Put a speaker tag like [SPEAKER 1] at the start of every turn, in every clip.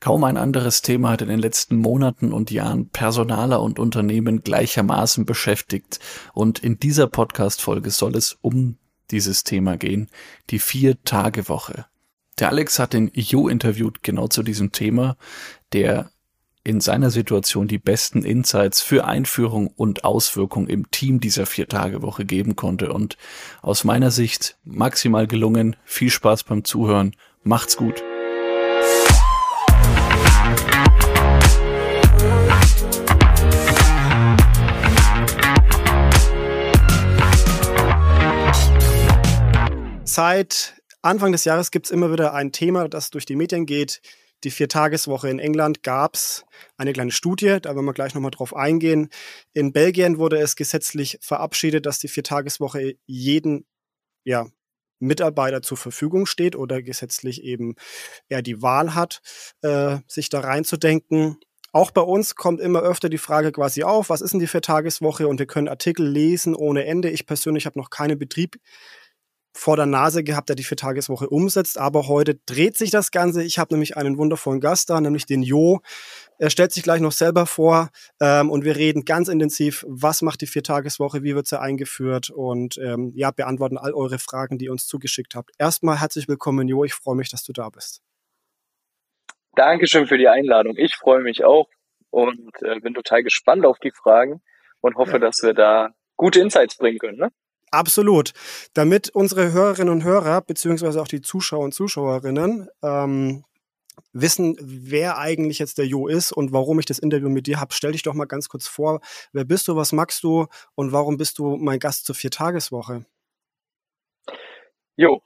[SPEAKER 1] Kaum ein anderes Thema hat in den letzten Monaten und Jahren Personaler und Unternehmen gleichermaßen beschäftigt. Und in dieser Podcast-Folge soll es um dieses Thema gehen, die Vier-Tage-Woche. Der Alex hat den Jo interviewt genau zu diesem Thema, der in seiner Situation die besten Insights für Einführung und Auswirkung im Team dieser Vier-Tage-Woche geben konnte. Und aus meiner Sicht maximal gelungen. Viel Spaß beim Zuhören. Macht's gut.
[SPEAKER 2] Seit Anfang des Jahres gibt es immer wieder ein Thema, das durch die Medien geht. Die Viertageswoche in England gab es eine kleine Studie, da werden wir gleich nochmal drauf eingehen. In Belgien wurde es gesetzlich verabschiedet, dass die Viertageswoche jeden ja, Mitarbeiter zur Verfügung steht oder gesetzlich eben er die Wahl hat, äh, sich da reinzudenken. Auch bei uns kommt immer öfter die Frage quasi auf, was ist denn die Viertageswoche? Und wir können Artikel lesen ohne Ende. Ich persönlich habe noch keinen Betrieb vor der Nase gehabt, der die Viertageswoche umsetzt. Aber heute dreht sich das Ganze. Ich habe nämlich einen wundervollen Gast da, nämlich den Jo. Er stellt sich gleich noch selber vor ähm, und wir reden ganz intensiv, was macht die Viertageswoche, wie wird sie eingeführt und ähm, ja, beantworten all eure Fragen, die ihr uns zugeschickt habt. Erstmal herzlich willkommen, Jo. Ich freue mich, dass du da bist.
[SPEAKER 3] Dankeschön für die Einladung. Ich freue mich auch und äh, bin total gespannt auf die Fragen und hoffe, ja. dass wir da gute Insights bringen können. Ne?
[SPEAKER 2] Absolut. Damit unsere Hörerinnen und Hörer, beziehungsweise auch die Zuschauer und Zuschauerinnen, ähm, wissen, wer eigentlich jetzt der Jo ist und warum ich das Interview mit dir habe, stell dich doch mal ganz kurz vor. Wer bist du, was magst du und warum bist du mein Gast zur Viertageswoche?
[SPEAKER 3] Jo,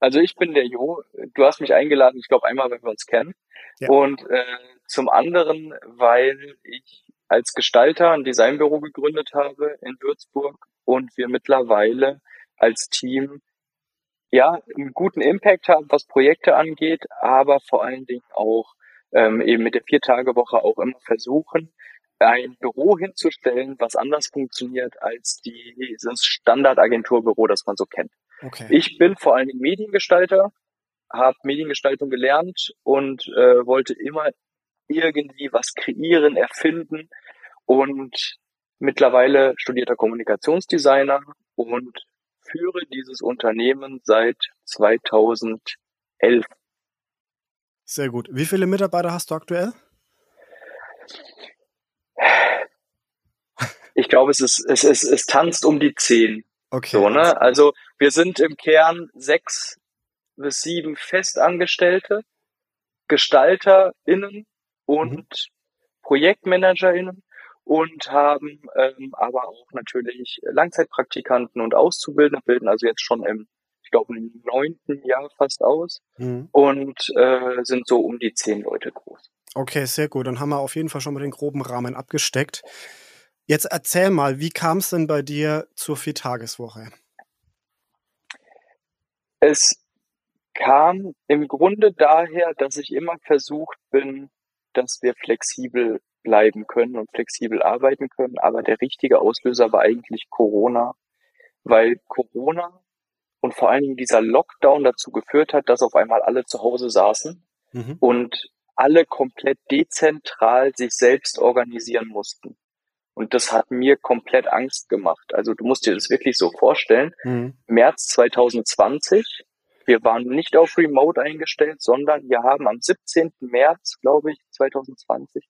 [SPEAKER 3] also ich bin der Jo. Du hast mich eingeladen, ich glaube einmal, wenn wir uns kennen. Ja. Und äh, zum anderen, weil ich als Gestalter ein Designbüro gegründet habe in Würzburg und wir mittlerweile als Team ja einen guten Impact haben, was Projekte angeht, aber vor allen Dingen auch ähm, eben mit der Vier-Tage-Woche auch immer versuchen, ein Büro hinzustellen, was anders funktioniert als dieses Standardagenturbüro, das man so kennt. Okay. Ich bin vor allen Dingen Mediengestalter, habe Mediengestaltung gelernt und äh, wollte immer irgendwie was kreieren, erfinden und mittlerweile studierter Kommunikationsdesigner und führe dieses Unternehmen seit 2011.
[SPEAKER 2] Sehr gut. Wie viele Mitarbeiter hast du aktuell?
[SPEAKER 3] Ich glaube, es ist, es ist, es tanzt um die zehn. Okay. So, ne? Also wir sind im Kern sechs bis sieben Festangestellte, GestalterInnen und mhm. ProjektmanagerInnen und haben ähm, aber auch natürlich Langzeitpraktikanten und Auszubildende, bilden also jetzt schon im, ich glaube, im neunten Jahr fast aus mhm. und äh, sind so um die zehn Leute groß.
[SPEAKER 2] Okay, sehr gut. Dann haben wir auf jeden Fall schon mal den groben Rahmen abgesteckt. Jetzt erzähl mal, wie kam es denn bei dir zur Viertageswoche?
[SPEAKER 3] Es kam im Grunde daher, dass ich immer versucht bin, dass wir flexibel bleiben können und flexibel arbeiten können. Aber der richtige Auslöser war eigentlich Corona, weil Corona und vor allen Dingen dieser Lockdown dazu geführt hat, dass auf einmal alle zu Hause saßen mhm. und alle komplett dezentral sich selbst organisieren mussten. Und das hat mir komplett Angst gemacht. Also du musst dir das wirklich so vorstellen. Mhm. März 2020, wir waren nicht auf Remote eingestellt, sondern wir haben am 17. März, glaube ich, 2020,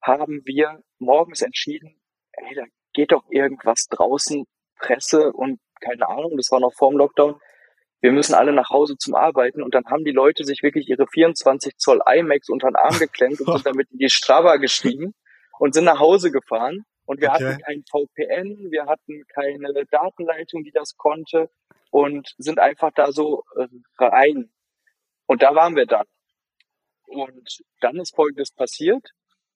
[SPEAKER 3] haben wir morgens entschieden, hey, da geht doch irgendwas draußen, Presse und keine Ahnung, das war noch vorm Lockdown. Wir müssen alle nach Hause zum Arbeiten und dann haben die Leute sich wirklich ihre 24 Zoll IMAX unter den Arm geklemmt und sind damit in die Strava gestiegen und sind nach Hause gefahren. Und wir okay. hatten kein VPN, wir hatten keine Datenleitung, die das konnte und sind einfach da so äh, rein. Und da waren wir dann. Und dann ist Folgendes passiert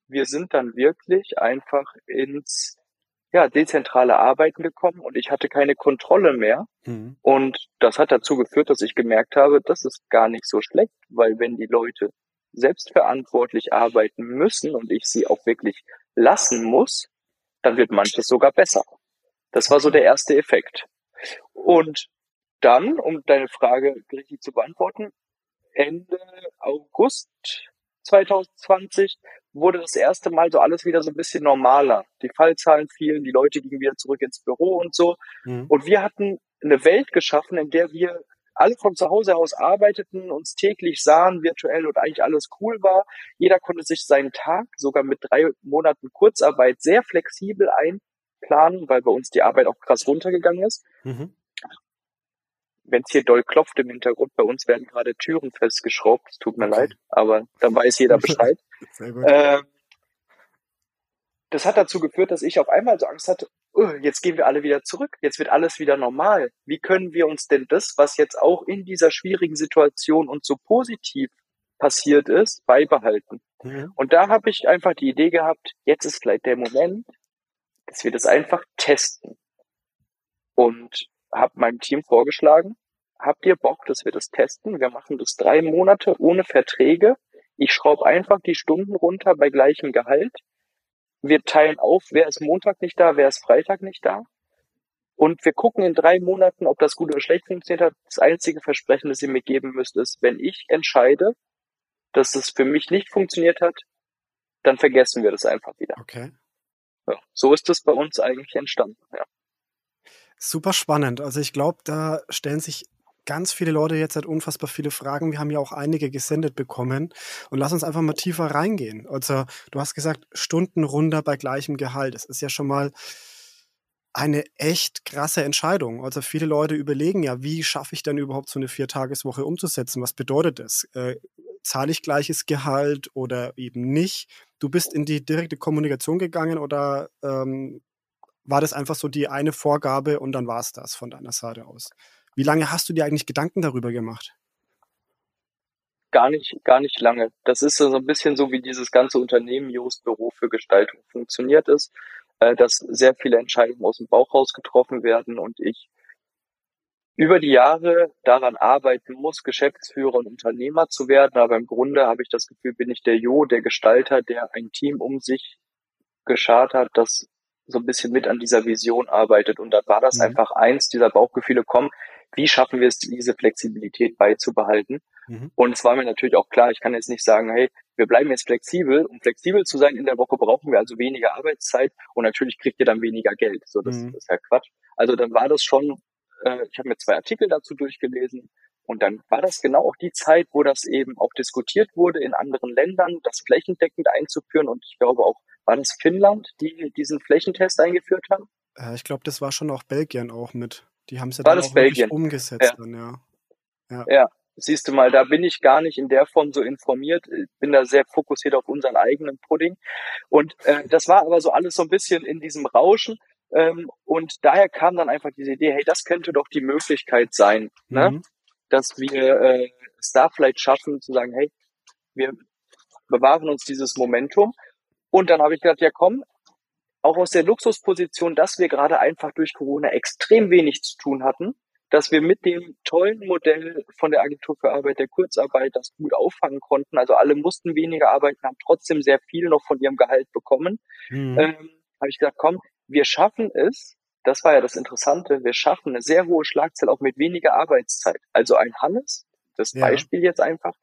[SPEAKER 3] wir sind dann wirklich einfach ins ja, dezentrale Arbeiten gekommen und ich hatte keine Kontrolle mehr. Mhm. Und das hat dazu geführt, dass ich gemerkt habe, das ist gar nicht so schlecht, weil wenn die Leute selbstverantwortlich arbeiten müssen und ich sie auch wirklich lassen muss, dann wird manches sogar besser. Das war so der erste Effekt. Und dann, um deine Frage richtig zu beantworten, Ende August 2020 wurde das erste Mal so alles wieder so ein bisschen normaler. Die Fallzahlen fielen, die Leute gingen wieder zurück ins Büro und so. Mhm. Und wir hatten eine Welt geschaffen, in der wir alle von zu Hause aus arbeiteten, uns täglich sahen, virtuell und eigentlich alles cool war. Jeder konnte sich seinen Tag sogar mit drei Monaten Kurzarbeit sehr flexibel einplanen, weil bei uns die Arbeit auch krass runtergegangen ist. Mhm. Wenn es hier doll klopft im Hintergrund, bei uns werden gerade Türen festgeschraubt, es tut mir okay. leid, aber dann weiß jeder Bescheid. Sehr gut. Äh, das hat dazu geführt, dass ich auf einmal so Angst hatte, oh, jetzt gehen wir alle wieder zurück, jetzt wird alles wieder normal. Wie können wir uns denn das, was jetzt auch in dieser schwierigen Situation uns so positiv passiert ist, beibehalten? Mhm. Und da habe ich einfach die Idee gehabt, jetzt ist vielleicht der Moment, dass wir das einfach testen. Und habe meinem Team vorgeschlagen, habt ihr Bock, dass wir das testen? Wir machen das drei Monate ohne Verträge. Ich schraube einfach die Stunden runter bei gleichem Gehalt wir teilen auf, wer ist Montag nicht da, wer ist Freitag nicht da. Und wir gucken in drei Monaten, ob das gut oder schlecht funktioniert hat. Das einzige Versprechen, das ihr mir geben müsst, ist, wenn ich entscheide, dass es für mich nicht funktioniert hat, dann vergessen wir das einfach wieder.
[SPEAKER 2] Okay.
[SPEAKER 3] Ja, so ist es bei uns eigentlich entstanden, ja.
[SPEAKER 2] Super spannend. Also ich glaube, da stellen sich ganz viele Leute jetzt halt unfassbar viele Fragen. Wir haben ja auch einige gesendet bekommen. Und lass uns einfach mal tiefer reingehen. Also, du hast gesagt, Stunden runter bei gleichem Gehalt. Das ist ja schon mal eine echt krasse Entscheidung. Also viele Leute überlegen ja, wie schaffe ich denn überhaupt so eine Viertageswoche umzusetzen? Was bedeutet das? Äh, zahle ich gleiches Gehalt oder eben nicht? Du bist in die direkte Kommunikation gegangen oder ähm, war das einfach so die eine Vorgabe und dann war es das von deiner Seite aus? Wie lange hast du dir eigentlich Gedanken darüber gemacht?
[SPEAKER 3] Gar nicht, gar nicht lange. Das ist so ein bisschen so, wie dieses ganze Unternehmen Just Büro für Gestaltung funktioniert ist, äh, dass sehr viele Entscheidungen aus dem Bauch raus getroffen werden und ich über die Jahre daran arbeiten muss, Geschäftsführer und Unternehmer zu werden. Aber im Grunde habe ich das Gefühl, bin ich der Jo, der Gestalter, der ein Team um sich geschart hat, das so ein bisschen mit an dieser Vision arbeitet. Und da war das mhm. einfach eins dieser Bauchgefühle, kommen wie schaffen wir es, diese Flexibilität beizubehalten? Mhm. Und es war mir natürlich auch klar, ich kann jetzt nicht sagen, hey, wir bleiben jetzt flexibel. Um flexibel zu sein in der Woche brauchen wir also weniger Arbeitszeit und natürlich kriegt ihr dann weniger Geld. So, das, mhm. das ist ja Quatsch. Also dann war das schon, äh, ich habe mir zwei Artikel dazu durchgelesen und dann war das genau auch die Zeit, wo das eben auch diskutiert wurde in anderen Ländern, das flächendeckend einzuführen. Und ich glaube auch, war das Finnland, die diesen Flächentest eingeführt haben?
[SPEAKER 2] Äh, ich glaube, das war schon auch Belgien auch mit. Die haben es ja
[SPEAKER 3] War dann auch Belgien?
[SPEAKER 2] umgesetzt ja. dann, ja.
[SPEAKER 3] ja. Ja, siehst du mal, da bin ich gar nicht in der Form so informiert, bin da sehr fokussiert auf unseren eigenen Pudding. Und äh, das war aber so alles so ein bisschen in diesem Rauschen. Ähm, und daher kam dann einfach diese Idee, hey, das könnte doch die Möglichkeit sein, ne? mhm. ne? dass wir äh, es da vielleicht schaffen zu sagen, hey, wir bewahren uns dieses Momentum. Und dann habe ich gedacht, ja komm, auch aus der Luxusposition, dass wir gerade einfach durch Corona extrem wenig zu tun hatten, dass wir mit dem tollen Modell von der Agentur für Arbeit der Kurzarbeit das gut auffangen konnten. Also alle mussten weniger arbeiten, haben trotzdem sehr viel noch von ihrem Gehalt bekommen. Mhm. Ähm, habe ich gesagt, komm, wir schaffen es. Das war ja das Interessante. Wir schaffen eine sehr hohe Schlagzahl auch mit weniger Arbeitszeit. Also ein Hannes, das ja. Beispiel jetzt einfach,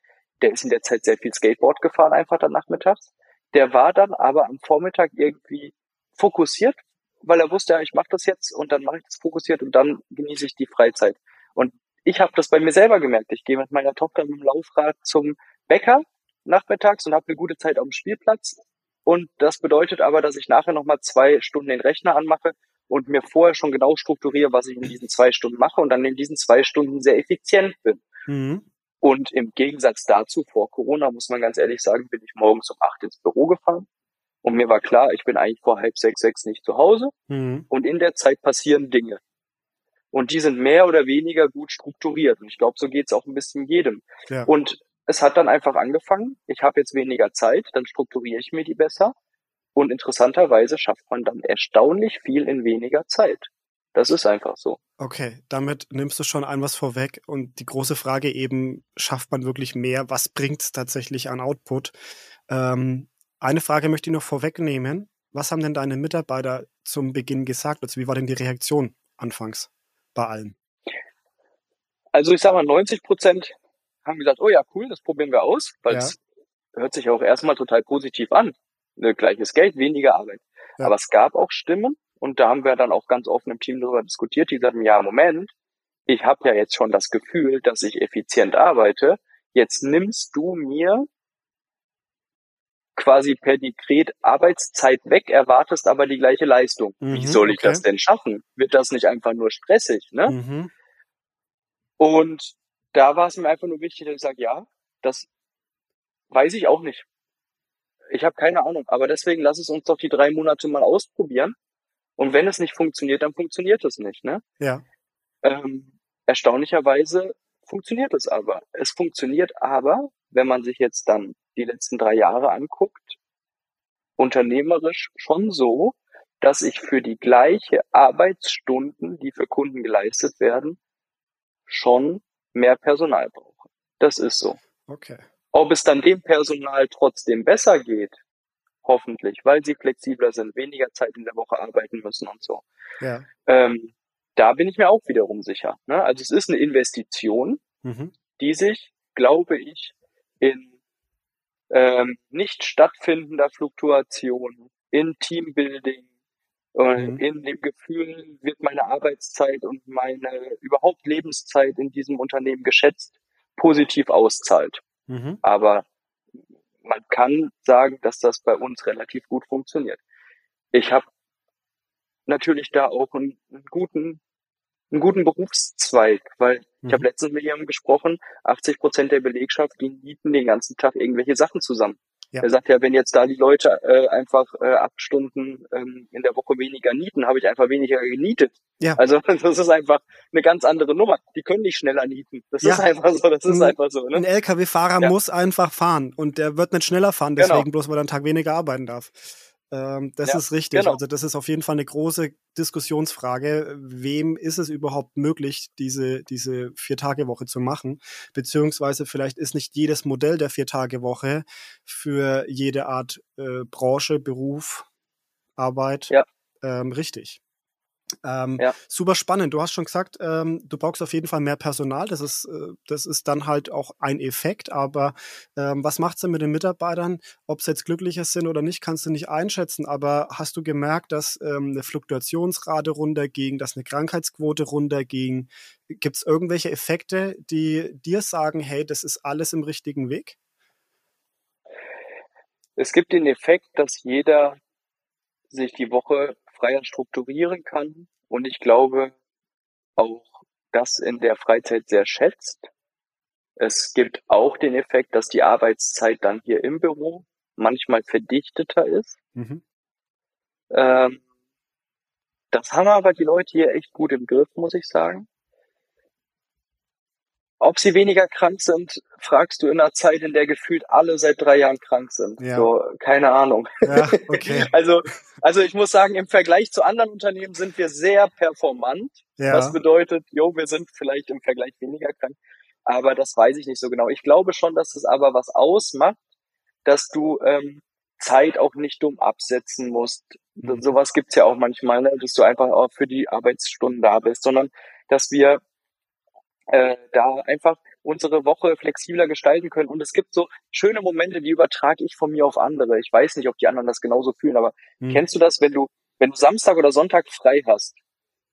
[SPEAKER 3] der ist in der Zeit sehr viel Skateboard gefahren, einfach dann nachmittags. Der war dann aber am Vormittag irgendwie fokussiert, weil er wusste, ja, ich mache das jetzt und dann mache ich das fokussiert und dann genieße ich die Freizeit. Und ich habe das bei mir selber gemerkt. Ich gehe mit meiner Tochter mit dem Laufrad zum Bäcker nachmittags und habe eine gute Zeit auf dem Spielplatz. Und das bedeutet aber, dass ich nachher nochmal zwei Stunden den Rechner anmache und mir vorher schon genau strukturiere, was ich in diesen zwei Stunden mache und dann in diesen zwei Stunden sehr effizient bin. Mhm. Und im Gegensatz dazu, vor Corona, muss man ganz ehrlich sagen, bin ich morgens um acht ins Büro gefahren, und mir war klar, ich bin eigentlich vor halb sechs, sechs nicht zu Hause. Mhm. Und in der Zeit passieren Dinge. Und die sind mehr oder weniger gut strukturiert. Und ich glaube, so geht's auch ein bisschen jedem. Ja. Und es hat dann einfach angefangen, ich habe jetzt weniger Zeit, dann strukturiere ich mir die besser. Und interessanterweise schafft man dann erstaunlich viel in weniger Zeit. Das ist einfach so.
[SPEAKER 2] Okay, damit nimmst du schon ein was vorweg. Und die große Frage eben, schafft man wirklich mehr? Was bringt es tatsächlich an Output? Ähm, eine Frage möchte ich noch vorwegnehmen. Was haben denn deine Mitarbeiter zum Beginn gesagt? Also wie war denn die Reaktion anfangs bei allen?
[SPEAKER 3] Also ich sage mal, 90 Prozent haben gesagt, oh ja, cool, das probieren wir aus, weil ja. es hört sich auch erstmal total positiv an. Ne, gleiches Geld, weniger Arbeit. Ja. Aber es gab auch Stimmen, und da haben wir dann auch ganz offen im Team darüber diskutiert, die sagen, ja, Moment, ich habe ja jetzt schon das Gefühl, dass ich effizient arbeite. Jetzt nimmst du mir quasi per Dekret Arbeitszeit weg, erwartest aber die gleiche Leistung. Mhm, Wie soll ich okay. das denn schaffen? Wird das nicht einfach nur stressig, ne? Mhm. Und da war es mir einfach nur wichtig, dass ich sage, ja, das weiß ich auch nicht. Ich habe keine Ahnung, aber deswegen lass es uns doch die drei Monate mal ausprobieren. Und wenn es nicht funktioniert, dann funktioniert es nicht, ne?
[SPEAKER 2] Ja.
[SPEAKER 3] Ähm, erstaunlicherweise funktioniert es aber. Es funktioniert aber, wenn man sich jetzt dann die letzten drei Jahre anguckt, unternehmerisch schon so, dass ich für die gleiche Arbeitsstunden, die für Kunden geleistet werden, schon mehr Personal brauche. Das ist so.
[SPEAKER 2] Okay.
[SPEAKER 3] Ob es dann dem Personal trotzdem besser geht, hoffentlich, weil sie flexibler sind, weniger Zeit in der Woche arbeiten müssen und so.
[SPEAKER 2] Ja.
[SPEAKER 3] Ähm, da bin ich mir auch wiederum sicher. Ne? Also es ist eine Investition, mhm. die sich, glaube ich, in ähm, nicht stattfindender Fluktuation, in Teambuilding, äh, mhm. in dem Gefühl, wird meine Arbeitszeit und meine überhaupt Lebenszeit in diesem Unternehmen geschätzt, positiv auszahlt. Mhm. Aber man kann sagen, dass das bei uns relativ gut funktioniert. Ich habe natürlich da auch einen, einen guten einen guten Berufszweig, weil mhm. ich habe letztens mit jemandem gesprochen, 80 Prozent der Belegschaft, die nieten den ganzen Tag irgendwelche Sachen zusammen. Ja. Er sagt ja, wenn jetzt da die Leute äh, einfach äh, acht Stunden ähm, in der Woche weniger nieten, habe ich einfach weniger genietet. Ja. Also das ist einfach eine ganz andere Nummer. Die können nicht schneller nieten. Das ja. ist einfach so. Das ist ein, einfach so.
[SPEAKER 2] Ne? Ein LKW-Fahrer ja. muss einfach fahren und der wird nicht schneller fahren, genau. deswegen genau. bloß weil er einen Tag weniger arbeiten darf. Ähm, das ja, ist richtig. Genau. Also das ist auf jeden Fall eine große Diskussionsfrage. Wem ist es überhaupt möglich, diese, diese Vier-Tage-Woche zu machen? Beziehungsweise vielleicht ist nicht jedes Modell der Vier-Tage-Woche für jede Art äh, Branche, Beruf, Arbeit ja. ähm, richtig. Ähm, ja. Super spannend. Du hast schon gesagt, ähm, du brauchst auf jeden Fall mehr Personal. Das ist, äh, das ist dann halt auch ein Effekt. Aber ähm, was macht's denn mit den Mitarbeitern? Ob sie jetzt glücklicher sind oder nicht, kannst du nicht einschätzen. Aber hast du gemerkt, dass ähm, eine Fluktuationsrate runterging, dass eine Krankheitsquote runterging? Gibt es irgendwelche Effekte, die dir sagen, hey, das ist alles im richtigen Weg?
[SPEAKER 3] Es gibt den Effekt, dass jeder sich die Woche freier strukturieren kann und ich glaube auch das in der Freizeit sehr schätzt. Es gibt auch den Effekt, dass die Arbeitszeit dann hier im Büro manchmal verdichteter ist. Mhm. Ähm, das haben aber die Leute hier echt gut im Griff, muss ich sagen. Ob sie weniger krank sind, fragst du in einer Zeit, in der gefühlt alle seit drei Jahren krank sind. Ja. So, keine Ahnung. Ja, okay. also, also ich muss sagen, im Vergleich zu anderen Unternehmen sind wir sehr performant. Ja. Das bedeutet, jo, wir sind vielleicht im Vergleich weniger krank. Aber das weiß ich nicht so genau. Ich glaube schon, dass es aber was ausmacht, dass du ähm, Zeit auch nicht dumm absetzen musst. Mhm. Sowas gibt's ja auch manchmal, ne? dass du einfach auch für die Arbeitsstunden da bist, sondern dass wir äh, da einfach unsere Woche flexibler gestalten können. Und es gibt so schöne Momente, die übertrage ich von mir auf andere. Ich weiß nicht, ob die anderen das genauso fühlen, aber mhm. kennst du das, wenn du, wenn du Samstag oder Sonntag frei hast?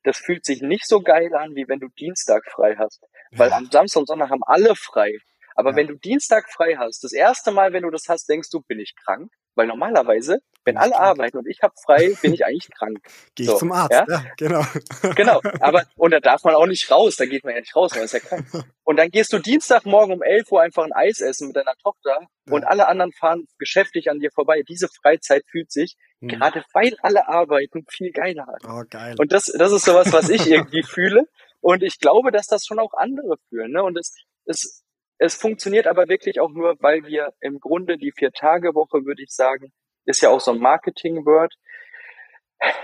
[SPEAKER 3] Das fühlt sich nicht so geil an, wie wenn du Dienstag frei hast. Weil am Samstag und Sonntag haben alle frei. Aber ja. wenn du Dienstag frei hast, das erste Mal, wenn du das hast, denkst du, bin ich krank? Weil normalerweise, wenn alle arbeiten und ich habe frei, bin ich eigentlich krank.
[SPEAKER 2] Gehe so, ich zum Arzt, ja? ja? genau.
[SPEAKER 3] Genau, aber und da darf man auch nicht raus, da geht man ja nicht raus, man ist ja krank. Und dann gehst du Dienstagmorgen um 11 Uhr einfach ein Eis essen mit deiner Tochter ja. und alle anderen fahren geschäftlich an dir vorbei. Diese Freizeit fühlt sich, hm. gerade weil alle arbeiten, viel geiler an.
[SPEAKER 2] Oh, geil.
[SPEAKER 3] Und das, das ist sowas, was ich irgendwie fühle. Und ich glaube, dass das schon auch andere fühlen. Ne? Und es, es es funktioniert aber wirklich auch nur, weil wir im Grunde die Vier-Tage-Woche, würde ich sagen, ist ja auch so ein Marketing-Word.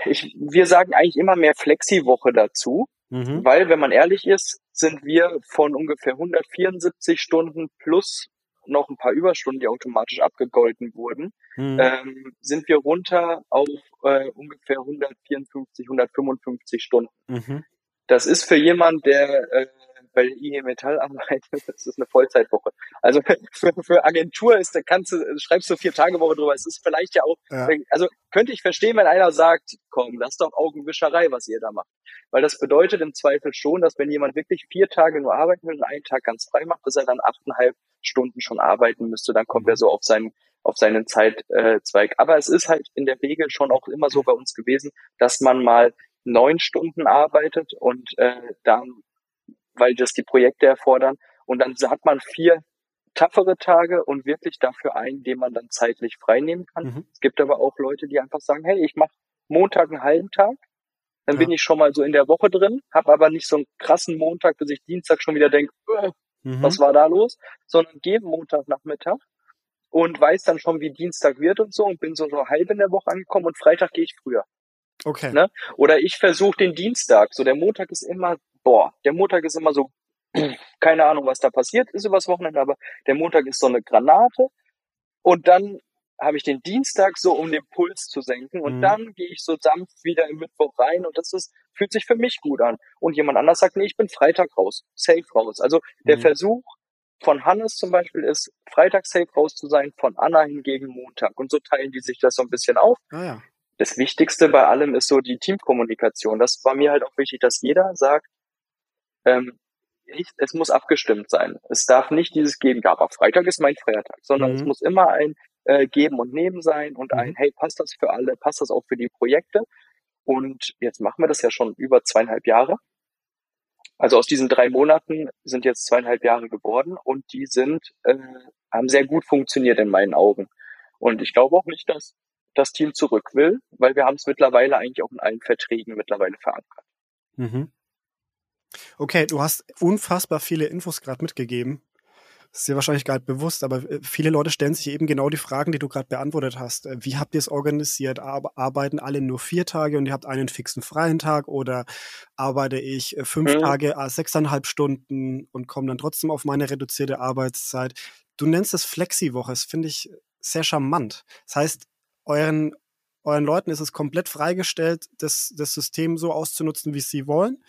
[SPEAKER 3] Wir sagen eigentlich immer mehr Flexi-Woche dazu, mhm. weil, wenn man ehrlich ist, sind wir von ungefähr 174 Stunden plus noch ein paar Überstunden, die automatisch abgegolten wurden, mhm. ähm, sind wir runter auf äh, ungefähr 154, 155 Stunden. Mhm. Das ist für jemand, der äh, bei IG Metall arbeite, das ist eine Vollzeitwoche. Also für, für Agentur ist, da kannst du, schreibst du vier Tage Woche drüber. Es ist vielleicht ja auch, ja. also könnte ich verstehen, wenn einer sagt, komm, das ist doch Augenwischerei, was ihr da macht. Weil das bedeutet im Zweifel schon, dass wenn jemand wirklich vier Tage nur arbeiten will und einen Tag ganz frei macht, dass er dann achteinhalb Stunden schon arbeiten müsste, dann kommt er so auf seinen auf seinen Zeitzweig. Aber es ist halt in der Regel schon auch immer so bei uns gewesen, dass man mal neun Stunden arbeitet und äh, dann, weil das die Projekte erfordern. Und dann hat man vier taffere Tage und wirklich dafür einen, den man dann zeitlich freinehmen kann. Mhm. Es gibt aber auch Leute, die einfach sagen, hey, ich mache Montag einen halben Tag, dann ja. bin ich schon mal so in der Woche drin, habe aber nicht so einen krassen Montag, bis ich Dienstag schon wieder denke, äh, mhm. was war da los, sondern gehe Montagnachmittag und weiß dann schon, wie Dienstag wird und so und bin so, so halb in der Woche angekommen und Freitag gehe ich früher.
[SPEAKER 2] Okay.
[SPEAKER 3] Ne? Oder ich versuche den Dienstag. So der Montag ist immer, boah, der Montag ist immer so, keine Ahnung, was da passiert ist übers Wochenende, aber der Montag ist so eine Granate. Und dann habe ich den Dienstag so, um den Puls zu senken. Und mhm. dann gehe ich so sanft wieder im Mittwoch rein und das ist, fühlt sich für mich gut an. Und jemand anders sagt, nee, ich bin Freitag raus, safe raus. Also der mhm. Versuch von Hannes zum Beispiel ist, Freitag safe raus zu sein, von Anna hingegen Montag. Und so teilen die sich das so ein bisschen auf.
[SPEAKER 2] Ah, ja
[SPEAKER 3] das Wichtigste bei allem ist so die Teamkommunikation. Das war mir halt auch wichtig, dass jeder sagt, ähm, ich, es muss abgestimmt sein. Es darf nicht dieses Geben, aber Freitag ist mein Feiertag, sondern mhm. es muss immer ein äh, Geben und Nehmen sein und ein, mhm. hey, passt das für alle, passt das auch für die Projekte? Und jetzt machen wir das ja schon über zweieinhalb Jahre. Also aus diesen drei Monaten sind jetzt zweieinhalb Jahre geworden und die sind, äh, haben sehr gut funktioniert in meinen Augen. Und ich glaube auch nicht, dass das Team zurück will, weil wir haben es mittlerweile eigentlich auch in allen Verträgen mittlerweile verankert.
[SPEAKER 2] Mhm. Okay, du hast unfassbar viele Infos gerade mitgegeben. Das ist dir wahrscheinlich gar nicht bewusst, aber äh, viele Leute stellen sich eben genau die Fragen, die du gerade beantwortet hast. Äh, wie habt ihr es organisiert? Arbeiten alle nur vier Tage und ihr habt einen fixen freien Tag oder arbeite ich äh, fünf mhm. Tage, sechseinhalb Stunden und komme dann trotzdem auf meine reduzierte Arbeitszeit? Du nennst es Flexi-Woche, das finde ich sehr charmant. Das heißt, euren, euren Leuten ist es komplett freigestellt, das, das System so auszunutzen, wie sie wollen.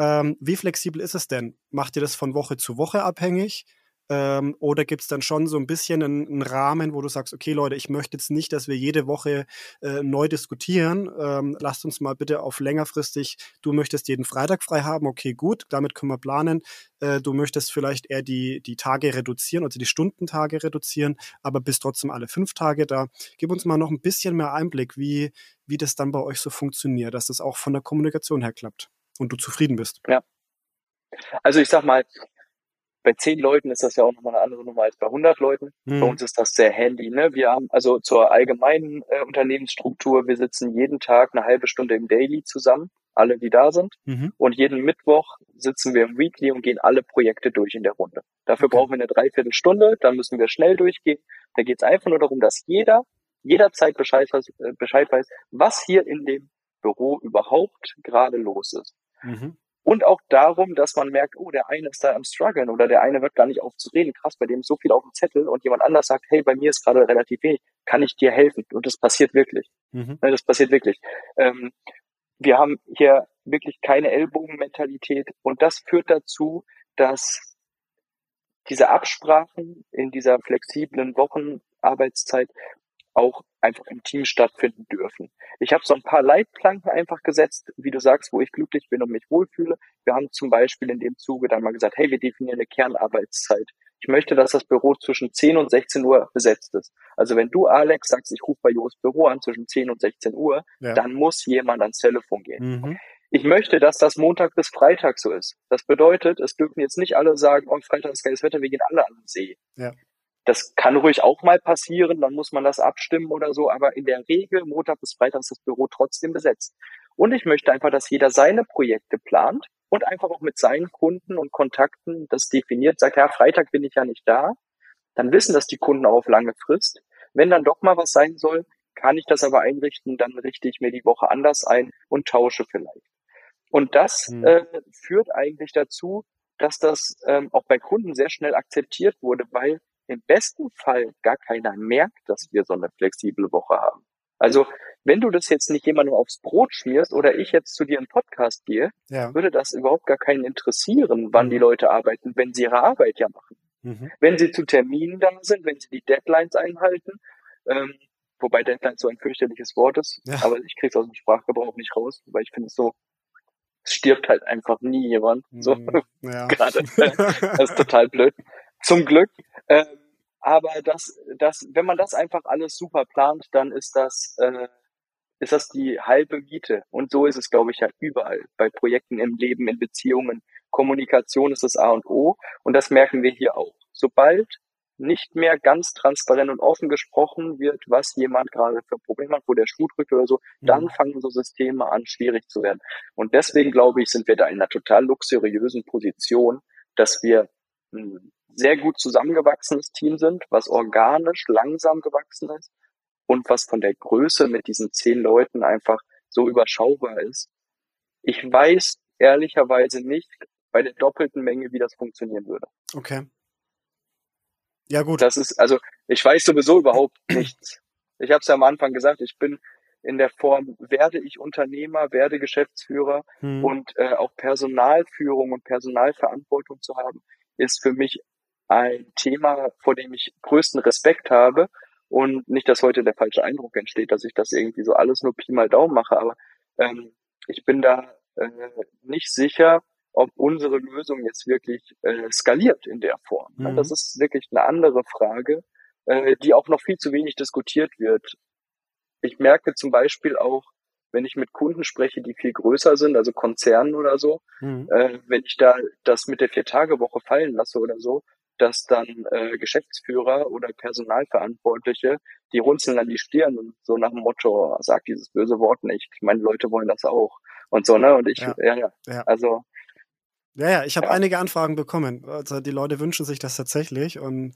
[SPEAKER 2] Ähm, wie flexibel ist es denn? Macht ihr das von Woche zu Woche abhängig? Ähm, oder gibt es dann schon so ein bisschen einen, einen, Rahmen, wo du sagst, okay Leute, ich möchte jetzt nicht, dass wir jede Woche äh, neu diskutieren. Ähm, lasst uns mal bitte auf längerfristig, du möchtest jeden Freitag frei haben, okay, gut, damit können wir planen. Äh, du möchtest vielleicht eher die, die Tage reduzieren, also die Stundentage reduzieren, aber bist trotzdem alle fünf Tage da. Gib uns mal noch ein bisschen mehr Einblick, wie, wie das dann bei euch so funktioniert, dass das auch von der Kommunikation her klappt und du zufrieden bist.
[SPEAKER 3] Ja. Also ich sag mal, bei zehn Leuten ist das ja auch nochmal eine andere Nummer als bei 100 Leuten. Mhm. Bei uns ist das sehr handy. Ne? Wir haben also zur allgemeinen äh, Unternehmensstruktur, wir sitzen jeden Tag eine halbe Stunde im Daily zusammen, alle, die da sind. Mhm. Und jeden Mittwoch sitzen wir im Weekly und gehen alle Projekte durch in der Runde. Dafür okay. brauchen wir eine Dreiviertelstunde, dann müssen wir schnell durchgehen. Da geht es einfach nur darum, dass jeder jederzeit Bescheid, äh, Bescheid weiß, was hier in dem Büro überhaupt gerade los ist. Mhm. Und auch darum, dass man merkt, oh, der eine ist da am struggeln oder der eine hört gar nicht auf zu reden. Krass, bei dem ist so viel auf dem Zettel und jemand anders sagt, hey, bei mir ist gerade relativ wenig, kann ich dir helfen? Und das passiert wirklich. Mhm. Das passiert wirklich. Ähm, wir haben hier wirklich keine Ellbogenmentalität und das führt dazu, dass diese Absprachen in dieser flexiblen Wochenarbeitszeit auch einfach im Team stattfinden dürfen. Ich habe so ein paar Leitplanken einfach gesetzt, wie du sagst, wo ich glücklich bin und mich wohlfühle. Wir haben zum Beispiel in dem Zuge dann mal gesagt, hey, wir definieren eine Kernarbeitszeit. Ich möchte, dass das Büro zwischen 10 und 16 Uhr besetzt ist. Also wenn du, Alex, sagst, ich rufe bei Jos Büro an zwischen 10 und 16 Uhr, ja. dann muss jemand ans Telefon gehen. Mhm. Ich möchte, dass das Montag bis Freitag so ist. Das bedeutet, es dürfen jetzt nicht alle sagen, oh, Freitag ist geiles Wetter, wir gehen alle an den See. Ja. Das kann ruhig auch mal passieren, dann muss man das abstimmen oder so, aber in der Regel Montag bis Freitag ist das Büro trotzdem besetzt. Und ich möchte einfach, dass jeder seine Projekte plant und einfach auch mit seinen Kunden und Kontakten das definiert, sagt, ja, Freitag bin ich ja nicht da. Dann wissen das die Kunden auch auf lange Frist. Wenn dann doch mal was sein soll, kann ich das aber einrichten, dann richte ich mir die Woche anders ein und tausche vielleicht. Und das mhm. äh, führt eigentlich dazu, dass das ähm, auch bei Kunden sehr schnell akzeptiert wurde, weil im besten Fall gar keiner merkt, dass wir so eine flexible Woche haben. Also wenn du das jetzt nicht jemandem aufs Brot schmierst oder ich jetzt zu dir einen Podcast gehe, ja. würde das überhaupt gar keinen interessieren, wann mhm. die Leute arbeiten, wenn sie ihre Arbeit ja machen. Mhm. Wenn sie zu Terminen da sind, wenn sie die Deadlines einhalten, ähm, wobei Deadlines so ein fürchterliches Wort ist, ja. aber ich krieg's aus dem Sprachgebrauch nicht raus, weil ich finde es so, es stirbt halt einfach nie jemand. So mhm. ja. gerade. das ist total blöd. Zum Glück. Ähm, aber das, das, wenn man das einfach alles super plant, dann ist das, äh, ist das die halbe Miete. Und so ist es, glaube ich, ja überall. Bei Projekten im Leben, in Beziehungen. Kommunikation ist das A und O. Und das merken wir hier auch. Sobald nicht mehr ganz transparent und offen gesprochen wird, was jemand gerade für Probleme hat, wo der Schuh drückt oder so, dann mhm. fangen so Systeme an, schwierig zu werden. Und deswegen glaube ich, sind wir da in einer total luxuriösen Position, dass wir ein sehr gut zusammengewachsenes Team sind, was organisch langsam gewachsen ist und was von der Größe mit diesen zehn Leuten einfach so überschaubar ist. Ich weiß ehrlicherweise nicht bei der doppelten Menge, wie das funktionieren würde.
[SPEAKER 2] Okay. Ja, gut.
[SPEAKER 3] Das ist, also ich weiß sowieso überhaupt nichts. Ich habe es ja am Anfang gesagt, ich bin in der Form, werde ich Unternehmer, werde Geschäftsführer hm. und äh, auch Personalführung und Personalverantwortung zu haben, ist für mich ein Thema, vor dem ich größten Respekt habe. Und nicht, dass heute der falsche Eindruck entsteht, dass ich das irgendwie so alles nur Pi mal Daumen mache, aber ähm, ich bin da äh, nicht sicher, ob unsere Lösung jetzt wirklich äh, skaliert in der Form. Mhm. Das ist wirklich eine andere Frage, äh, die auch noch viel zu wenig diskutiert wird. Ich merke zum Beispiel auch, wenn ich mit Kunden spreche, die viel größer sind, also Konzernen oder so, mhm. äh, wenn ich da das mit der Vier-Tage-Woche fallen lasse oder so, dass dann äh, Geschäftsführer oder Personalverantwortliche, die runzeln dann die Stirn und so nach dem Motto, sag dieses böse Wort nicht. Meine Leute wollen das auch. Und so, ne? Und ich, ja, ja, ja. ja. Also
[SPEAKER 2] ja, ja, ich habe ja. einige Anfragen bekommen. Also die Leute wünschen sich das tatsächlich und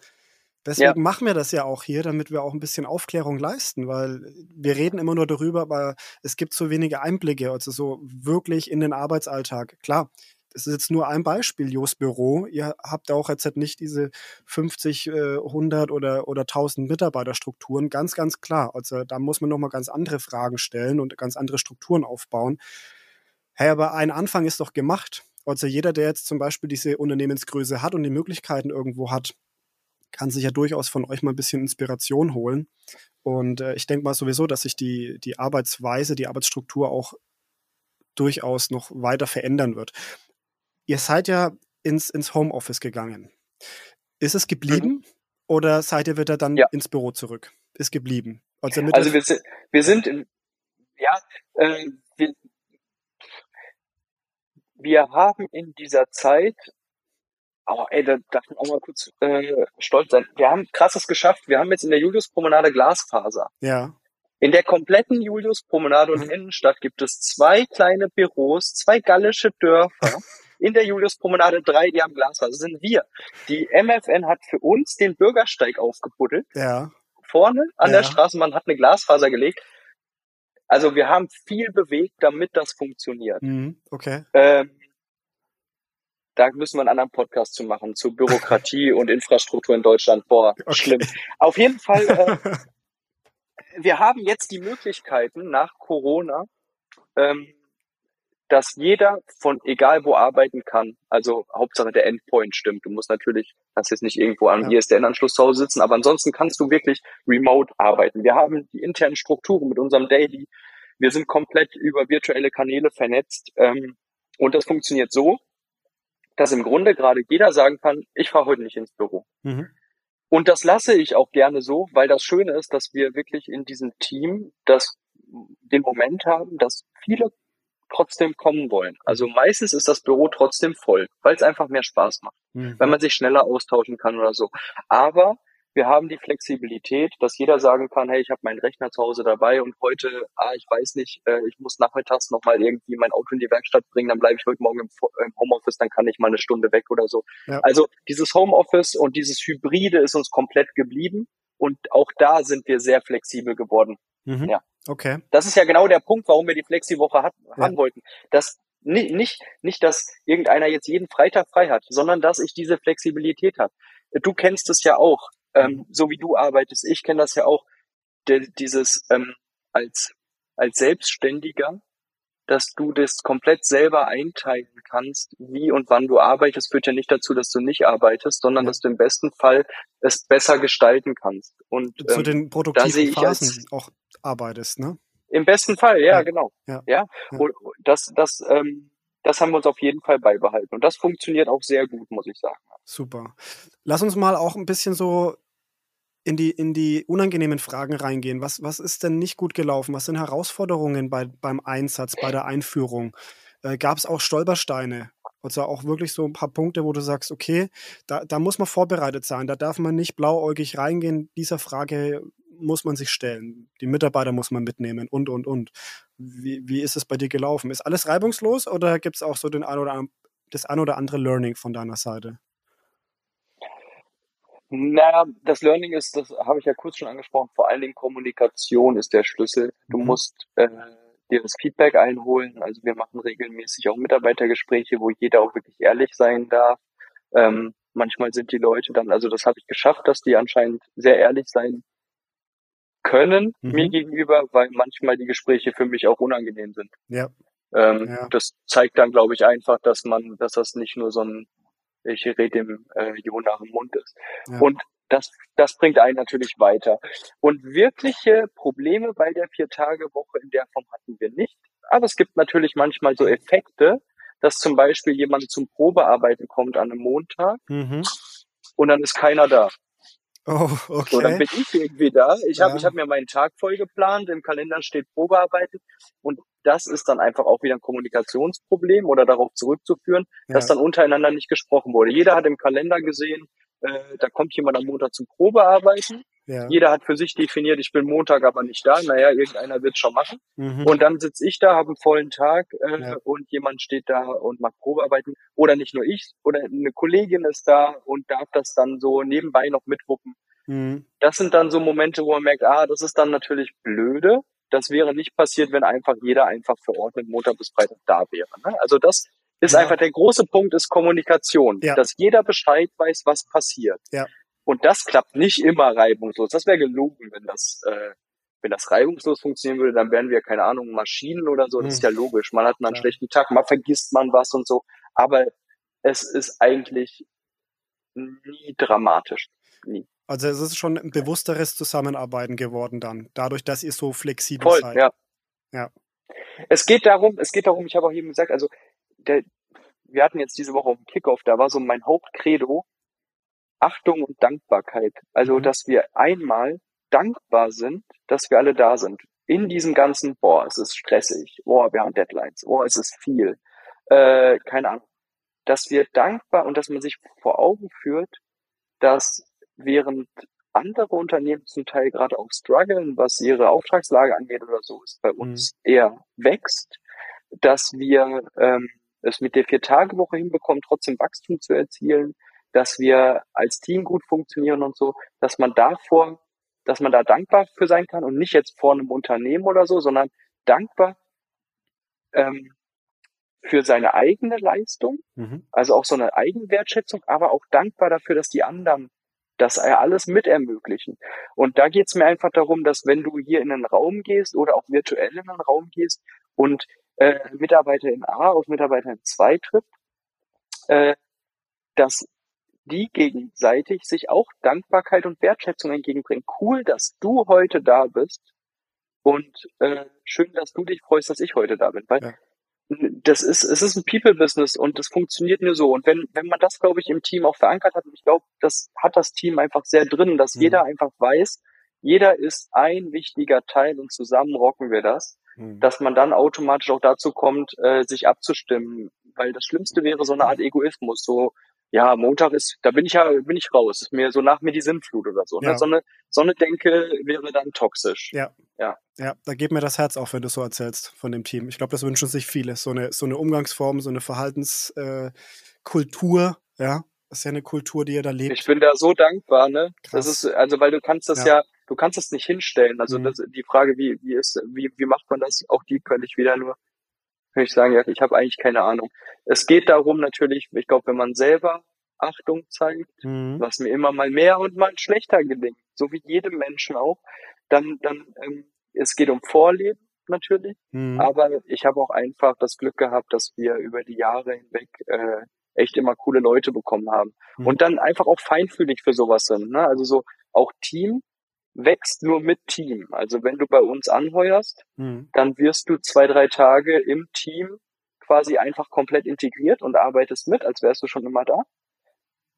[SPEAKER 2] deswegen machen wir das ja auch hier, damit wir auch ein bisschen Aufklärung leisten, weil wir reden immer nur darüber, aber es gibt so wenige Einblicke, also so wirklich in den Arbeitsalltag. Klar, das ist jetzt nur ein Beispiel, Jos Büro. Ihr habt auch jetzt nicht diese 50, 100 äh, oder, oder 1000 Mitarbeiterstrukturen, ganz, ganz klar. Also da muss man nochmal ganz andere Fragen stellen und ganz andere Strukturen aufbauen. Hey, aber ein Anfang ist doch gemacht. Also jeder, der jetzt zum Beispiel diese Unternehmensgröße hat und die Möglichkeiten irgendwo hat, kann sich ja durchaus von euch mal ein bisschen Inspiration holen. Und äh, ich denke mal sowieso, dass sich die, die Arbeitsweise, die Arbeitsstruktur auch durchaus noch weiter verändern wird. Ihr seid ja ins, ins Homeoffice gegangen. Ist es geblieben mhm. oder seid ihr wieder dann ja. ins Büro zurück? Ist geblieben.
[SPEAKER 3] Also, also wir, sind, wir sind in, ja, äh, wir, wir haben in dieser Zeit, aber ey, da darf man auch mal kurz äh, stolz sein. Wir haben krasses geschafft. Wir haben jetzt in der Julius-Promenade Glasfaser.
[SPEAKER 2] Ja.
[SPEAKER 3] In der kompletten Julius-Promenade und mhm. Innenstadt gibt es zwei kleine Büros, zwei gallische Dörfer. in der Julius-Promenade drei, die haben Glasfaser. Das sind wir. Die MFN hat für uns den Bürgersteig aufgebuddelt.
[SPEAKER 2] Ja.
[SPEAKER 3] Vorne an ja. der Straßenbahn hat eine Glasfaser gelegt. Also wir haben viel bewegt, damit das funktioniert.
[SPEAKER 2] Mhm, okay.
[SPEAKER 3] Ähm, da müssen wir einen anderen Podcast zu machen, zu Bürokratie und Infrastruktur in Deutschland. Boah, okay. schlimm. Auf jeden Fall, äh, wir haben jetzt die Möglichkeiten nach Corona, ähm, dass jeder von egal wo arbeiten kann. Also Hauptsache der Endpoint stimmt. Du musst natürlich, das jetzt nicht irgendwo am ja. ISDN-Anschluss zu Hause sitzen, aber ansonsten kannst du wirklich remote arbeiten. Wir haben die internen Strukturen mit unserem Daily. Wir sind komplett über virtuelle Kanäle vernetzt. Ähm, und das funktioniert so, dass im Grunde gerade jeder sagen kann, ich fahre heute nicht ins Büro. Mhm. Und das lasse ich auch gerne so, weil das Schöne ist, dass wir wirklich in diesem Team das, den Moment haben, dass viele trotzdem kommen wollen. Also meistens ist das Büro trotzdem voll, weil es einfach mehr Spaß macht, mhm. weil man sich schneller austauschen kann oder so. Aber wir haben die Flexibilität, dass jeder sagen kann, hey, ich habe meinen Rechner zu Hause dabei und heute, ah, ich weiß nicht, äh, ich muss nachmittags nochmal irgendwie mein Auto in die Werkstatt bringen, dann bleibe ich heute Morgen im, im, Homeoffice, dann kann ich mal eine Stunde weg oder so. Ja. Also dieses Homeoffice und dieses Hybride ist uns komplett geblieben und auch da sind wir sehr flexibel geworden.
[SPEAKER 2] Mhm. Ja. Okay.
[SPEAKER 3] Das ist ja genau der Punkt, warum wir die Flexi-Woche hat, ja. haben wollten. Dass nicht, nicht, nicht, dass irgendeiner jetzt jeden Freitag frei hat, sondern dass ich diese Flexibilität habe. Du kennst es ja auch, ähm, so wie du arbeitest. Ich kenne das ja auch, de, dieses ähm, als als Selbstständiger, dass du das komplett selber einteilen kannst, wie und wann du arbeitest, führt ja nicht dazu, dass du nicht arbeitest, sondern ja. dass du im besten Fall es besser gestalten kannst. Und
[SPEAKER 2] zu ähm, den produktiven Phasen auch arbeitest, ne?
[SPEAKER 3] Im besten Fall, ja, ja. genau. Ja. ja. Und das, das, ähm, das haben wir uns auf jeden Fall beibehalten. Und das funktioniert auch sehr gut, muss ich sagen.
[SPEAKER 2] Super. Lass uns mal auch ein bisschen so in die, in die unangenehmen Fragen reingehen. Was, was ist denn nicht gut gelaufen? Was sind Herausforderungen bei, beim Einsatz, bei der Einführung? Äh, Gab es auch Stolpersteine? Also auch wirklich so ein paar Punkte, wo du sagst, okay, da, da muss man vorbereitet sein. Da darf man nicht blauäugig reingehen. Dieser Frage muss man sich stellen. Die Mitarbeiter muss man mitnehmen und, und, und. Wie, wie ist es bei dir gelaufen? Ist alles reibungslos oder gibt es auch so den ein oder, das ein oder andere Learning von deiner Seite?
[SPEAKER 3] Naja, das Learning ist, das habe ich ja kurz schon angesprochen, vor allen Dingen Kommunikation ist der Schlüssel. Du mhm. musst äh, dir das Feedback einholen. Also wir machen regelmäßig auch Mitarbeitergespräche, wo jeder auch wirklich ehrlich sein darf. Ähm, manchmal sind die Leute dann, also das habe ich geschafft, dass die anscheinend sehr ehrlich sein können mhm. mir gegenüber, weil manchmal die Gespräche für mich auch unangenehm sind.
[SPEAKER 2] Ja.
[SPEAKER 3] Ähm, ja. Das zeigt dann, glaube ich, einfach, dass man, dass das nicht nur so ein ich rede dem äh, Jo nach dem Mund ist. Ja. Und das, das bringt einen natürlich weiter. Und wirkliche Probleme bei der Vier-Tage-Woche in der Form hatten wir nicht. Aber es gibt natürlich manchmal so Effekte, dass zum Beispiel jemand zum Probearbeiten kommt an einem Montag mhm. und dann ist keiner da.
[SPEAKER 2] Oh, okay.
[SPEAKER 3] So, dann bin ich irgendwie da. Ich ja. habe ich hab mir meinen Tag voll geplant, im Kalender steht Probearbeiten und das ist dann einfach auch wieder ein Kommunikationsproblem oder darauf zurückzuführen, ja. dass dann untereinander nicht gesprochen wurde. Jeder hat im Kalender gesehen, äh, da kommt jemand am Montag zum Probearbeiten. Ja. Jeder hat für sich definiert, ich bin Montag aber nicht da. Naja, irgendeiner wird schon machen. Mhm. Und dann sitze ich da, habe einen vollen Tag äh, ja. und jemand steht da und macht Probearbeiten. Oder nicht nur ich, oder eine Kollegin ist da und darf das dann so nebenbei noch mitwuppen. Mhm. Das sind dann so Momente, wo man merkt, ah, das ist dann natürlich blöde. Das wäre nicht passiert, wenn einfach jeder einfach für Ort mit Montag bis Freitag da wäre. Ne? Also das ist ja. einfach der große Punkt ist Kommunikation, ja. dass jeder Bescheid weiß, was passiert.
[SPEAKER 2] Ja.
[SPEAKER 3] Und das klappt nicht immer reibungslos. Das wäre gelogen, wenn das äh, wenn das reibungslos funktionieren würde, dann wären wir keine Ahnung Maschinen oder so. Das hm. ist ja logisch. Man hat mal einen schlechten Tag, mal vergisst man was und so. Aber es ist eigentlich nie dramatisch. Nie.
[SPEAKER 2] Also es ist schon ein bewussteres Zusammenarbeiten geworden dann, dadurch, dass ihr so flexibel
[SPEAKER 3] Voll,
[SPEAKER 2] seid.
[SPEAKER 3] Ja.
[SPEAKER 2] ja.
[SPEAKER 3] Es geht darum, es geht darum, ich habe auch eben gesagt, also der, wir hatten jetzt diese Woche auf dem Kickoff, da war so mein Hauptcredo Achtung und Dankbarkeit. Also, mhm. dass wir einmal dankbar sind, dass wir alle da sind. In diesem ganzen, boah, es ist stressig, boah, wir haben Deadlines, boah, es ist viel, äh, keine Ahnung. Dass wir dankbar und dass man sich vor Augen führt, dass während andere Unternehmen zum Teil gerade auch strugglen, was ihre Auftragslage angeht oder so, ist bei uns mhm. eher wächst, dass wir ähm, es mit der Vier-Tage-Woche hinbekommen, trotzdem Wachstum zu erzielen, dass wir als Team gut funktionieren und so, dass man davor, dass man da dankbar für sein kann und nicht jetzt vor einem Unternehmen oder so, sondern dankbar ähm, für seine eigene Leistung, mhm. also auch so eine Eigenwertschätzung, aber auch dankbar dafür, dass die anderen das alles mit ermöglichen. Und da geht es mir einfach darum, dass wenn du hier in einen Raum gehst oder auch virtuell in einen Raum gehst und äh, Mitarbeiter in A auf Mitarbeiter in 2 trifft, äh, dass die gegenseitig sich auch Dankbarkeit und Wertschätzung entgegenbringen. Cool, dass du heute da bist und äh, schön, dass du dich freust, dass ich heute da bin. Weil ja das ist, es ist ein People-Business und das funktioniert nur so. Und wenn, wenn man das, glaube ich, im Team auch verankert hat, und ich glaube, das hat das Team einfach sehr drin, dass mhm. jeder einfach weiß, jeder ist ein wichtiger Teil und zusammen rocken wir das, mhm. dass man dann automatisch auch dazu kommt, äh, sich abzustimmen. Weil das Schlimmste wäre so eine Art Egoismus, so ja, Montag ist, da bin ich ja, bin ich raus. Ist mir so nach mir die Sinnflut oder so. Ne? Ja. So, eine, so eine Denke wäre dann toxisch.
[SPEAKER 2] Ja. Ja. Ja, da geht mir das Herz auf, wenn du so erzählst von dem Team. Ich glaube, das wünschen sich viele. So eine, so eine Umgangsform, so eine Verhaltenskultur, äh, ja. Das ist ja eine Kultur, die ihr da lebt.
[SPEAKER 3] Ich bin da so dankbar, ne? Krass. Das ist, also, weil du kannst das ja, ja du kannst das nicht hinstellen. Also, mhm. das, die Frage, wie, wie ist, wie, wie macht man das? Auch die könnte ich wieder nur würde ich sagen, ja, ich habe eigentlich keine Ahnung. Es geht darum natürlich, ich glaube, wenn man selber Achtung zeigt, mhm. was mir immer mal mehr und mal schlechter gelingt, so wie jedem Menschen auch, dann, dann ähm, es geht um Vorleben, natürlich, mhm. aber ich habe auch einfach das Glück gehabt, dass wir über die Jahre hinweg äh, echt immer coole Leute bekommen haben mhm. und dann einfach auch feinfühlig für sowas sind. Ne? Also so auch Team wächst nur mit Team. Also wenn du bei uns anheuerst, mhm. dann wirst du zwei, drei Tage im Team quasi einfach komplett integriert und arbeitest mit, als wärst du schon immer da.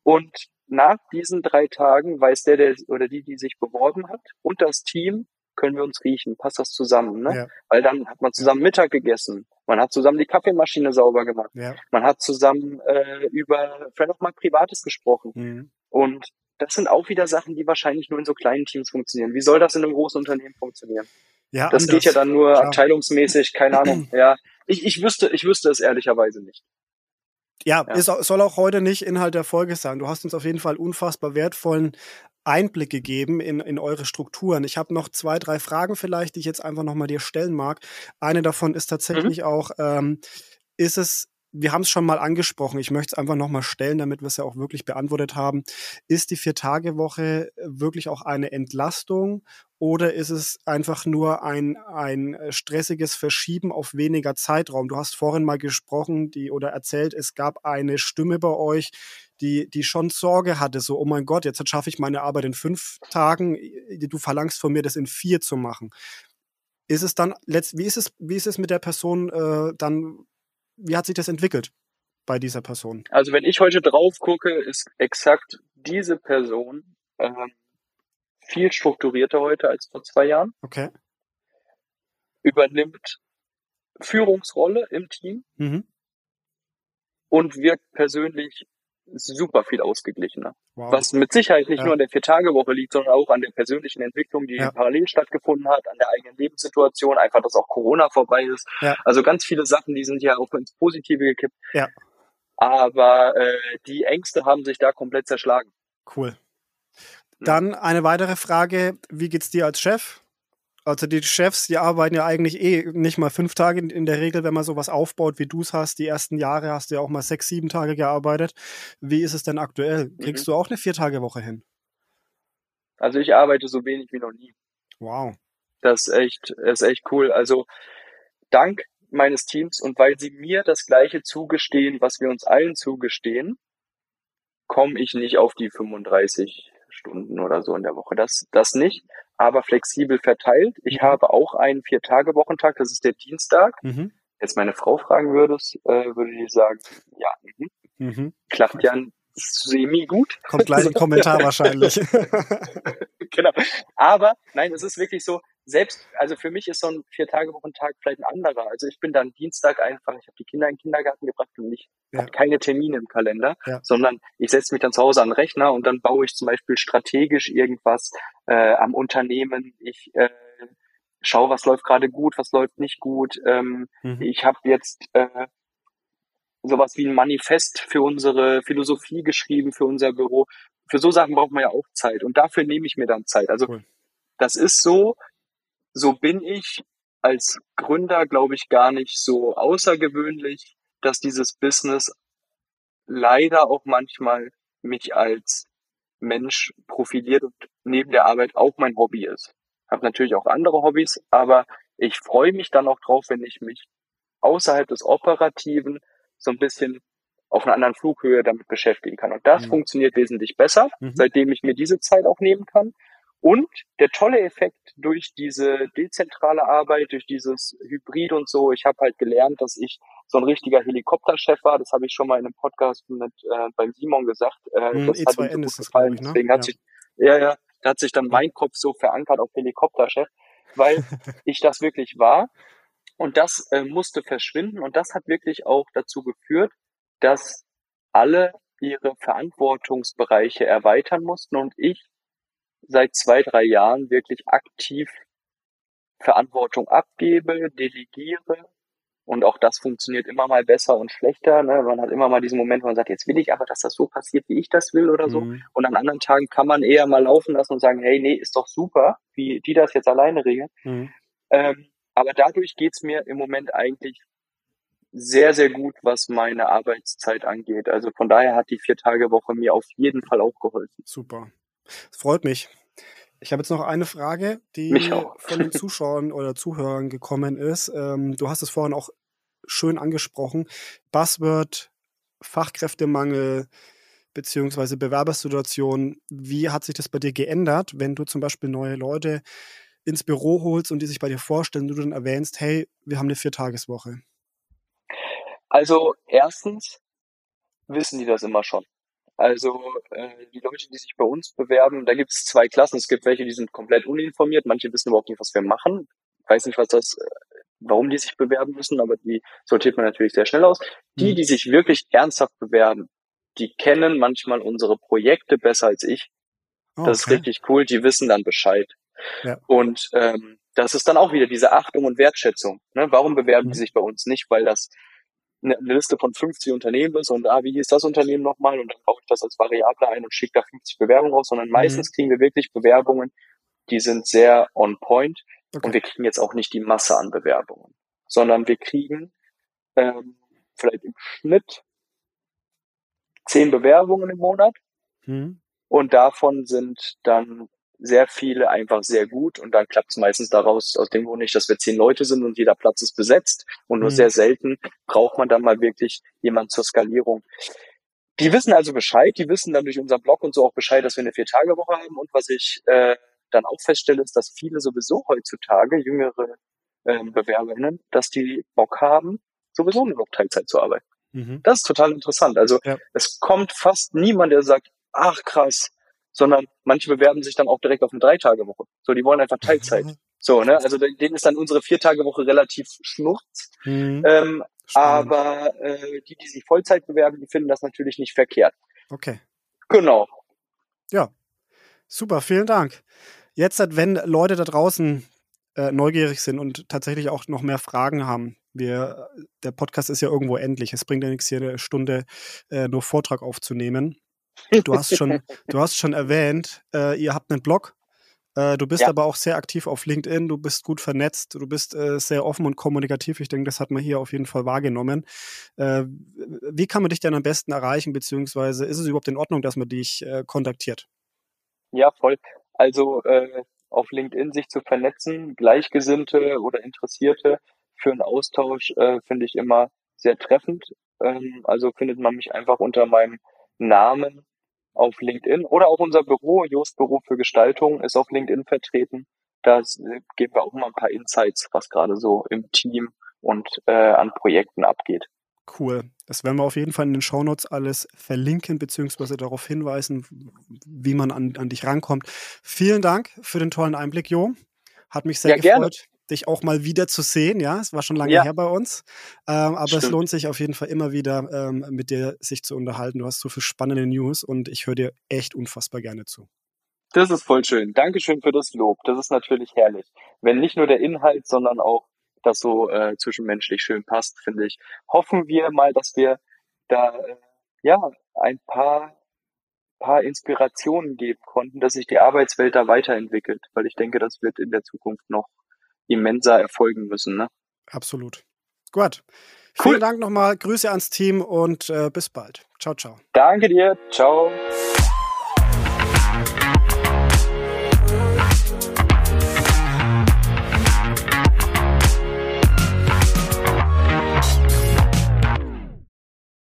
[SPEAKER 3] Und nach diesen drei Tagen weiß der, der oder die, die sich beworben hat und das Team, können wir uns riechen, passt das zusammen, ne? Ja. Weil dann hat man zusammen Mittag gegessen, man hat zusammen die Kaffeemaschine sauber gemacht, ja. man hat zusammen äh, über vielleicht auch mal Privates gesprochen. Mhm. Und das sind auch wieder Sachen, die wahrscheinlich nur in so kleinen Teams funktionieren. Wie soll das in einem großen Unternehmen funktionieren? Ja, das anders. geht ja dann nur Klar. abteilungsmäßig, keine Ahnung. Ja, ich, ich wüsste, ich wüsste es ehrlicherweise nicht.
[SPEAKER 2] Ja, ja. Es soll auch heute nicht Inhalt der Folge sein. Du hast uns auf jeden Fall unfassbar wertvollen Einblick gegeben in, in eure Strukturen. Ich habe noch zwei, drei Fragen vielleicht, die ich jetzt einfach nochmal dir stellen mag. Eine davon ist tatsächlich mhm. auch, ähm, ist es wir haben es schon mal angesprochen, ich möchte es einfach nochmal stellen, damit wir es ja auch wirklich beantwortet haben. Ist die Vier-Tage-Woche wirklich auch eine Entlastung oder ist es einfach nur ein, ein stressiges Verschieben auf weniger Zeitraum? Du hast vorhin mal gesprochen die, oder erzählt, es gab eine Stimme bei euch, die, die schon Sorge hatte, so, oh mein Gott, jetzt schaffe ich meine Arbeit in fünf Tagen, du verlangst von mir, das in vier zu machen. Ist es dann, wie ist es, wie ist es mit der Person äh, dann wie hat sich das entwickelt bei dieser Person?
[SPEAKER 3] Also wenn ich heute drauf gucke, ist exakt diese Person ähm, viel strukturierter heute als vor zwei Jahren.
[SPEAKER 2] Okay.
[SPEAKER 3] Übernimmt Führungsrolle im Team mhm. und wirkt persönlich super viel ausgeglichener. Wow. Was mit Sicherheit nicht ja. nur an der Vier-Tage-Woche liegt, sondern auch an der persönlichen Entwicklung, die ja. parallel stattgefunden hat, an der eigenen Lebenssituation, einfach, dass auch Corona vorbei ist. Ja. Also ganz viele Sachen, die sind ja auch ins Positive gekippt.
[SPEAKER 2] Ja.
[SPEAKER 3] Aber äh, die Ängste haben sich da komplett zerschlagen.
[SPEAKER 2] Cool. Dann eine weitere Frage, wie geht's dir als Chef? Also die Chefs, die arbeiten ja eigentlich eh nicht mal fünf Tage in der Regel, wenn man sowas aufbaut, wie du es hast. Die ersten Jahre hast du ja auch mal sechs, sieben Tage gearbeitet. Wie ist es denn aktuell? Kriegst mhm. du auch eine Vier-Tage-Woche hin?
[SPEAKER 3] Also ich arbeite so wenig wie noch nie.
[SPEAKER 2] Wow.
[SPEAKER 3] Das ist echt, ist echt cool. Also dank meines Teams und weil sie mir das Gleiche zugestehen, was wir uns allen zugestehen, komme ich nicht auf die 35 Stunden oder so in der Woche. Das, das nicht aber flexibel verteilt. Ich mhm. habe auch einen Vier-Tage-Wochentag, das ist der Dienstag. Mhm. Jetzt meine Frau fragen würdest, äh, würde ich sagen, ja, mhm. Mhm. klappt ja semi gut.
[SPEAKER 2] Kommt gleich ein Kommentar wahrscheinlich.
[SPEAKER 3] genau. Aber nein, es ist wirklich so, selbst, also für mich ist so ein Vier-Tage-Wochentag vielleicht ein anderer. Also ich bin dann Dienstag einfach, ich habe die Kinder in den Kindergarten gebracht und ich ja. habe keine Termine im Kalender, ja. sondern ich setze mich dann zu Hause an den Rechner und dann baue ich zum Beispiel strategisch irgendwas äh, am Unternehmen. Ich äh, schaue, was läuft gerade gut, was läuft nicht gut. Ähm, mhm. Ich habe jetzt äh, sowas wie ein Manifest für unsere Philosophie geschrieben, für unser Büro. Für so Sachen braucht man ja auch Zeit und dafür nehme ich mir dann Zeit. Also cool. das ist so, so bin ich als Gründer, glaube ich, gar nicht so außergewöhnlich, dass dieses Business leider auch manchmal mich als Mensch profiliert und neben der Arbeit auch mein Hobby ist. Habe natürlich auch andere Hobbys, aber ich freue mich dann auch drauf, wenn ich mich außerhalb des Operativen so ein bisschen auf einer anderen Flughöhe damit beschäftigen kann. Und das mhm. funktioniert wesentlich besser, mhm. seitdem ich mir diese Zeit auch nehmen kann. Und der tolle Effekt durch diese dezentrale Arbeit, durch dieses Hybrid und so, ich habe halt gelernt, dass ich so ein richtiger Helikopterchef war. Das habe ich schon mal in einem Podcast mit äh, beim Simon gesagt. Äh,
[SPEAKER 2] hm, das E2N hat ihm so gut gefallen. Ich, ne?
[SPEAKER 3] Deswegen hat ja. sich, ja, ja, da hat sich dann mein Kopf so verankert auf Helikopterchef, weil ich das wirklich war. Und das äh, musste verschwinden. Und das hat wirklich auch dazu geführt, dass alle ihre Verantwortungsbereiche erweitern mussten und ich seit zwei, drei Jahren wirklich aktiv Verantwortung abgebe, delegiere. Und auch das funktioniert immer mal besser und schlechter. Ne? Man hat immer mal diesen Moment, wo man sagt, jetzt will ich aber, dass das so passiert, wie ich das will oder so. Mhm. Und an anderen Tagen kann man eher mal laufen lassen und sagen, hey, nee, ist doch super, wie die das jetzt alleine regeln. Mhm. Ähm, aber dadurch geht's mir im Moment eigentlich sehr, sehr gut, was meine Arbeitszeit angeht. Also von daher hat die Vier-Tage-Woche mir auf jeden Fall auch geholfen.
[SPEAKER 2] Super. Es freut mich. Ich habe jetzt noch eine Frage, die von den Zuschauern oder Zuhörern gekommen ist. Ähm, du hast es vorhin auch schön angesprochen. Buzzword, Fachkräftemangel beziehungsweise Bewerbersituation. Wie hat sich das bei dir geändert, wenn du zum Beispiel neue Leute ins Büro holst und die sich bei dir vorstellen, du dann erwähnst, hey, wir haben eine Viertageswoche?
[SPEAKER 3] Also erstens wissen die das immer schon. Also äh, die Leute, die sich bei uns bewerben, da gibt es zwei Klassen. Es gibt welche, die sind komplett uninformiert, manche wissen überhaupt nicht, was wir machen. Ich weiß nicht, was das, äh, warum die sich bewerben müssen, aber die sortiert man natürlich sehr schnell aus. Die, mhm. die sich wirklich ernsthaft bewerben, die kennen manchmal unsere Projekte besser als ich. Oh, das ist richtig cool, die wissen dann Bescheid. Ja. Und ähm, das ist dann auch wieder diese Achtung und Wertschätzung. Ne? Warum bewerben mhm. die sich bei uns nicht? Weil das eine, Liste von 50 Unternehmen ist und ah, wie hieß das Unternehmen nochmal und dann baue ich das als Variable ein und schicke da 50 Bewerbungen raus, sondern meistens mhm. kriegen wir wirklich Bewerbungen, die sind sehr on point okay. und wir kriegen jetzt auch nicht die Masse an Bewerbungen, sondern wir kriegen ähm, vielleicht im Schnitt zehn Bewerbungen im Monat mhm. und davon sind dann sehr viele einfach sehr gut und dann klappt es meistens daraus aus dem Grund nicht, dass wir zehn Leute sind und jeder Platz ist besetzt und nur mhm. sehr selten braucht man dann mal wirklich jemand zur Skalierung. Die wissen also Bescheid, die wissen dann durch unseren Blog und so auch Bescheid, dass wir eine Vier-Tage-Woche haben und was ich äh, dann auch feststelle, ist, dass viele sowieso heutzutage, jüngere äh, BewerberInnen, dass die Bock haben, sowieso nur noch Teilzeit zu arbeiten. Mhm. Das ist total interessant. Also ja. es kommt fast niemand, der sagt, ach krass, sondern manche bewerben sich dann auch direkt auf eine Dreitagewoche. So, die wollen einfach Teilzeit. Mhm. So, ne? Also denen ist dann unsere Viertagewoche relativ schnurz. Mhm. Ähm, aber äh, die, die sich Vollzeit bewerben, die finden das natürlich nicht verkehrt.
[SPEAKER 2] Okay.
[SPEAKER 3] Genau.
[SPEAKER 2] Ja. Super, vielen Dank. Jetzt, wenn Leute da draußen äh, neugierig sind und tatsächlich auch noch mehr Fragen haben, wir, der Podcast ist ja irgendwo endlich. Es bringt ja nichts, hier eine Stunde äh, nur Vortrag aufzunehmen. Du hast schon, du hast schon erwähnt, äh, ihr habt einen Blog. Äh, du bist ja. aber auch sehr aktiv auf LinkedIn, du bist gut vernetzt, du bist äh, sehr offen und kommunikativ. Ich denke, das hat man hier auf jeden Fall wahrgenommen. Äh, wie kann man dich denn am besten erreichen, beziehungsweise ist es überhaupt in Ordnung, dass man dich äh, kontaktiert?
[SPEAKER 3] Ja, voll. Also äh, auf LinkedIn sich zu vernetzen, Gleichgesinnte oder Interessierte für einen Austausch finde ich immer sehr treffend. Ähm, also findet man mich einfach unter meinem Namen auf LinkedIn oder auch unser Büro, Just Büro für Gestaltung, ist auf LinkedIn vertreten. Da geben wir auch mal ein paar Insights, was gerade so im Team und äh, an Projekten abgeht.
[SPEAKER 2] Cool. Das werden wir auf jeden Fall in den Shownotes alles verlinken, beziehungsweise darauf hinweisen, wie man an, an dich rankommt. Vielen Dank für den tollen Einblick, Jo. Hat mich sehr ja, gefreut. Gerne dich auch mal wieder zu sehen. Ja, es war schon lange ja. her bei uns. Ähm, aber Stimmt. es lohnt sich auf jeden Fall immer wieder, ähm, mit dir sich zu unterhalten. Du hast so viel spannende News und ich höre dir echt unfassbar gerne zu.
[SPEAKER 3] Das ist voll schön. Dankeschön für das Lob. Das ist natürlich herrlich. Wenn nicht nur der Inhalt, sondern auch das so äh, zwischenmenschlich schön passt, finde ich. Hoffen wir mal, dass wir da äh, ja ein paar paar Inspirationen geben konnten, dass sich die Arbeitswelt da weiterentwickelt, weil ich denke, das wird in der Zukunft noch immenser erfolgen müssen. Ne?
[SPEAKER 2] Absolut. Gut. Cool. Vielen Dank nochmal. Grüße ans Team und äh, bis bald. Ciao, ciao.
[SPEAKER 3] Danke dir. Ciao.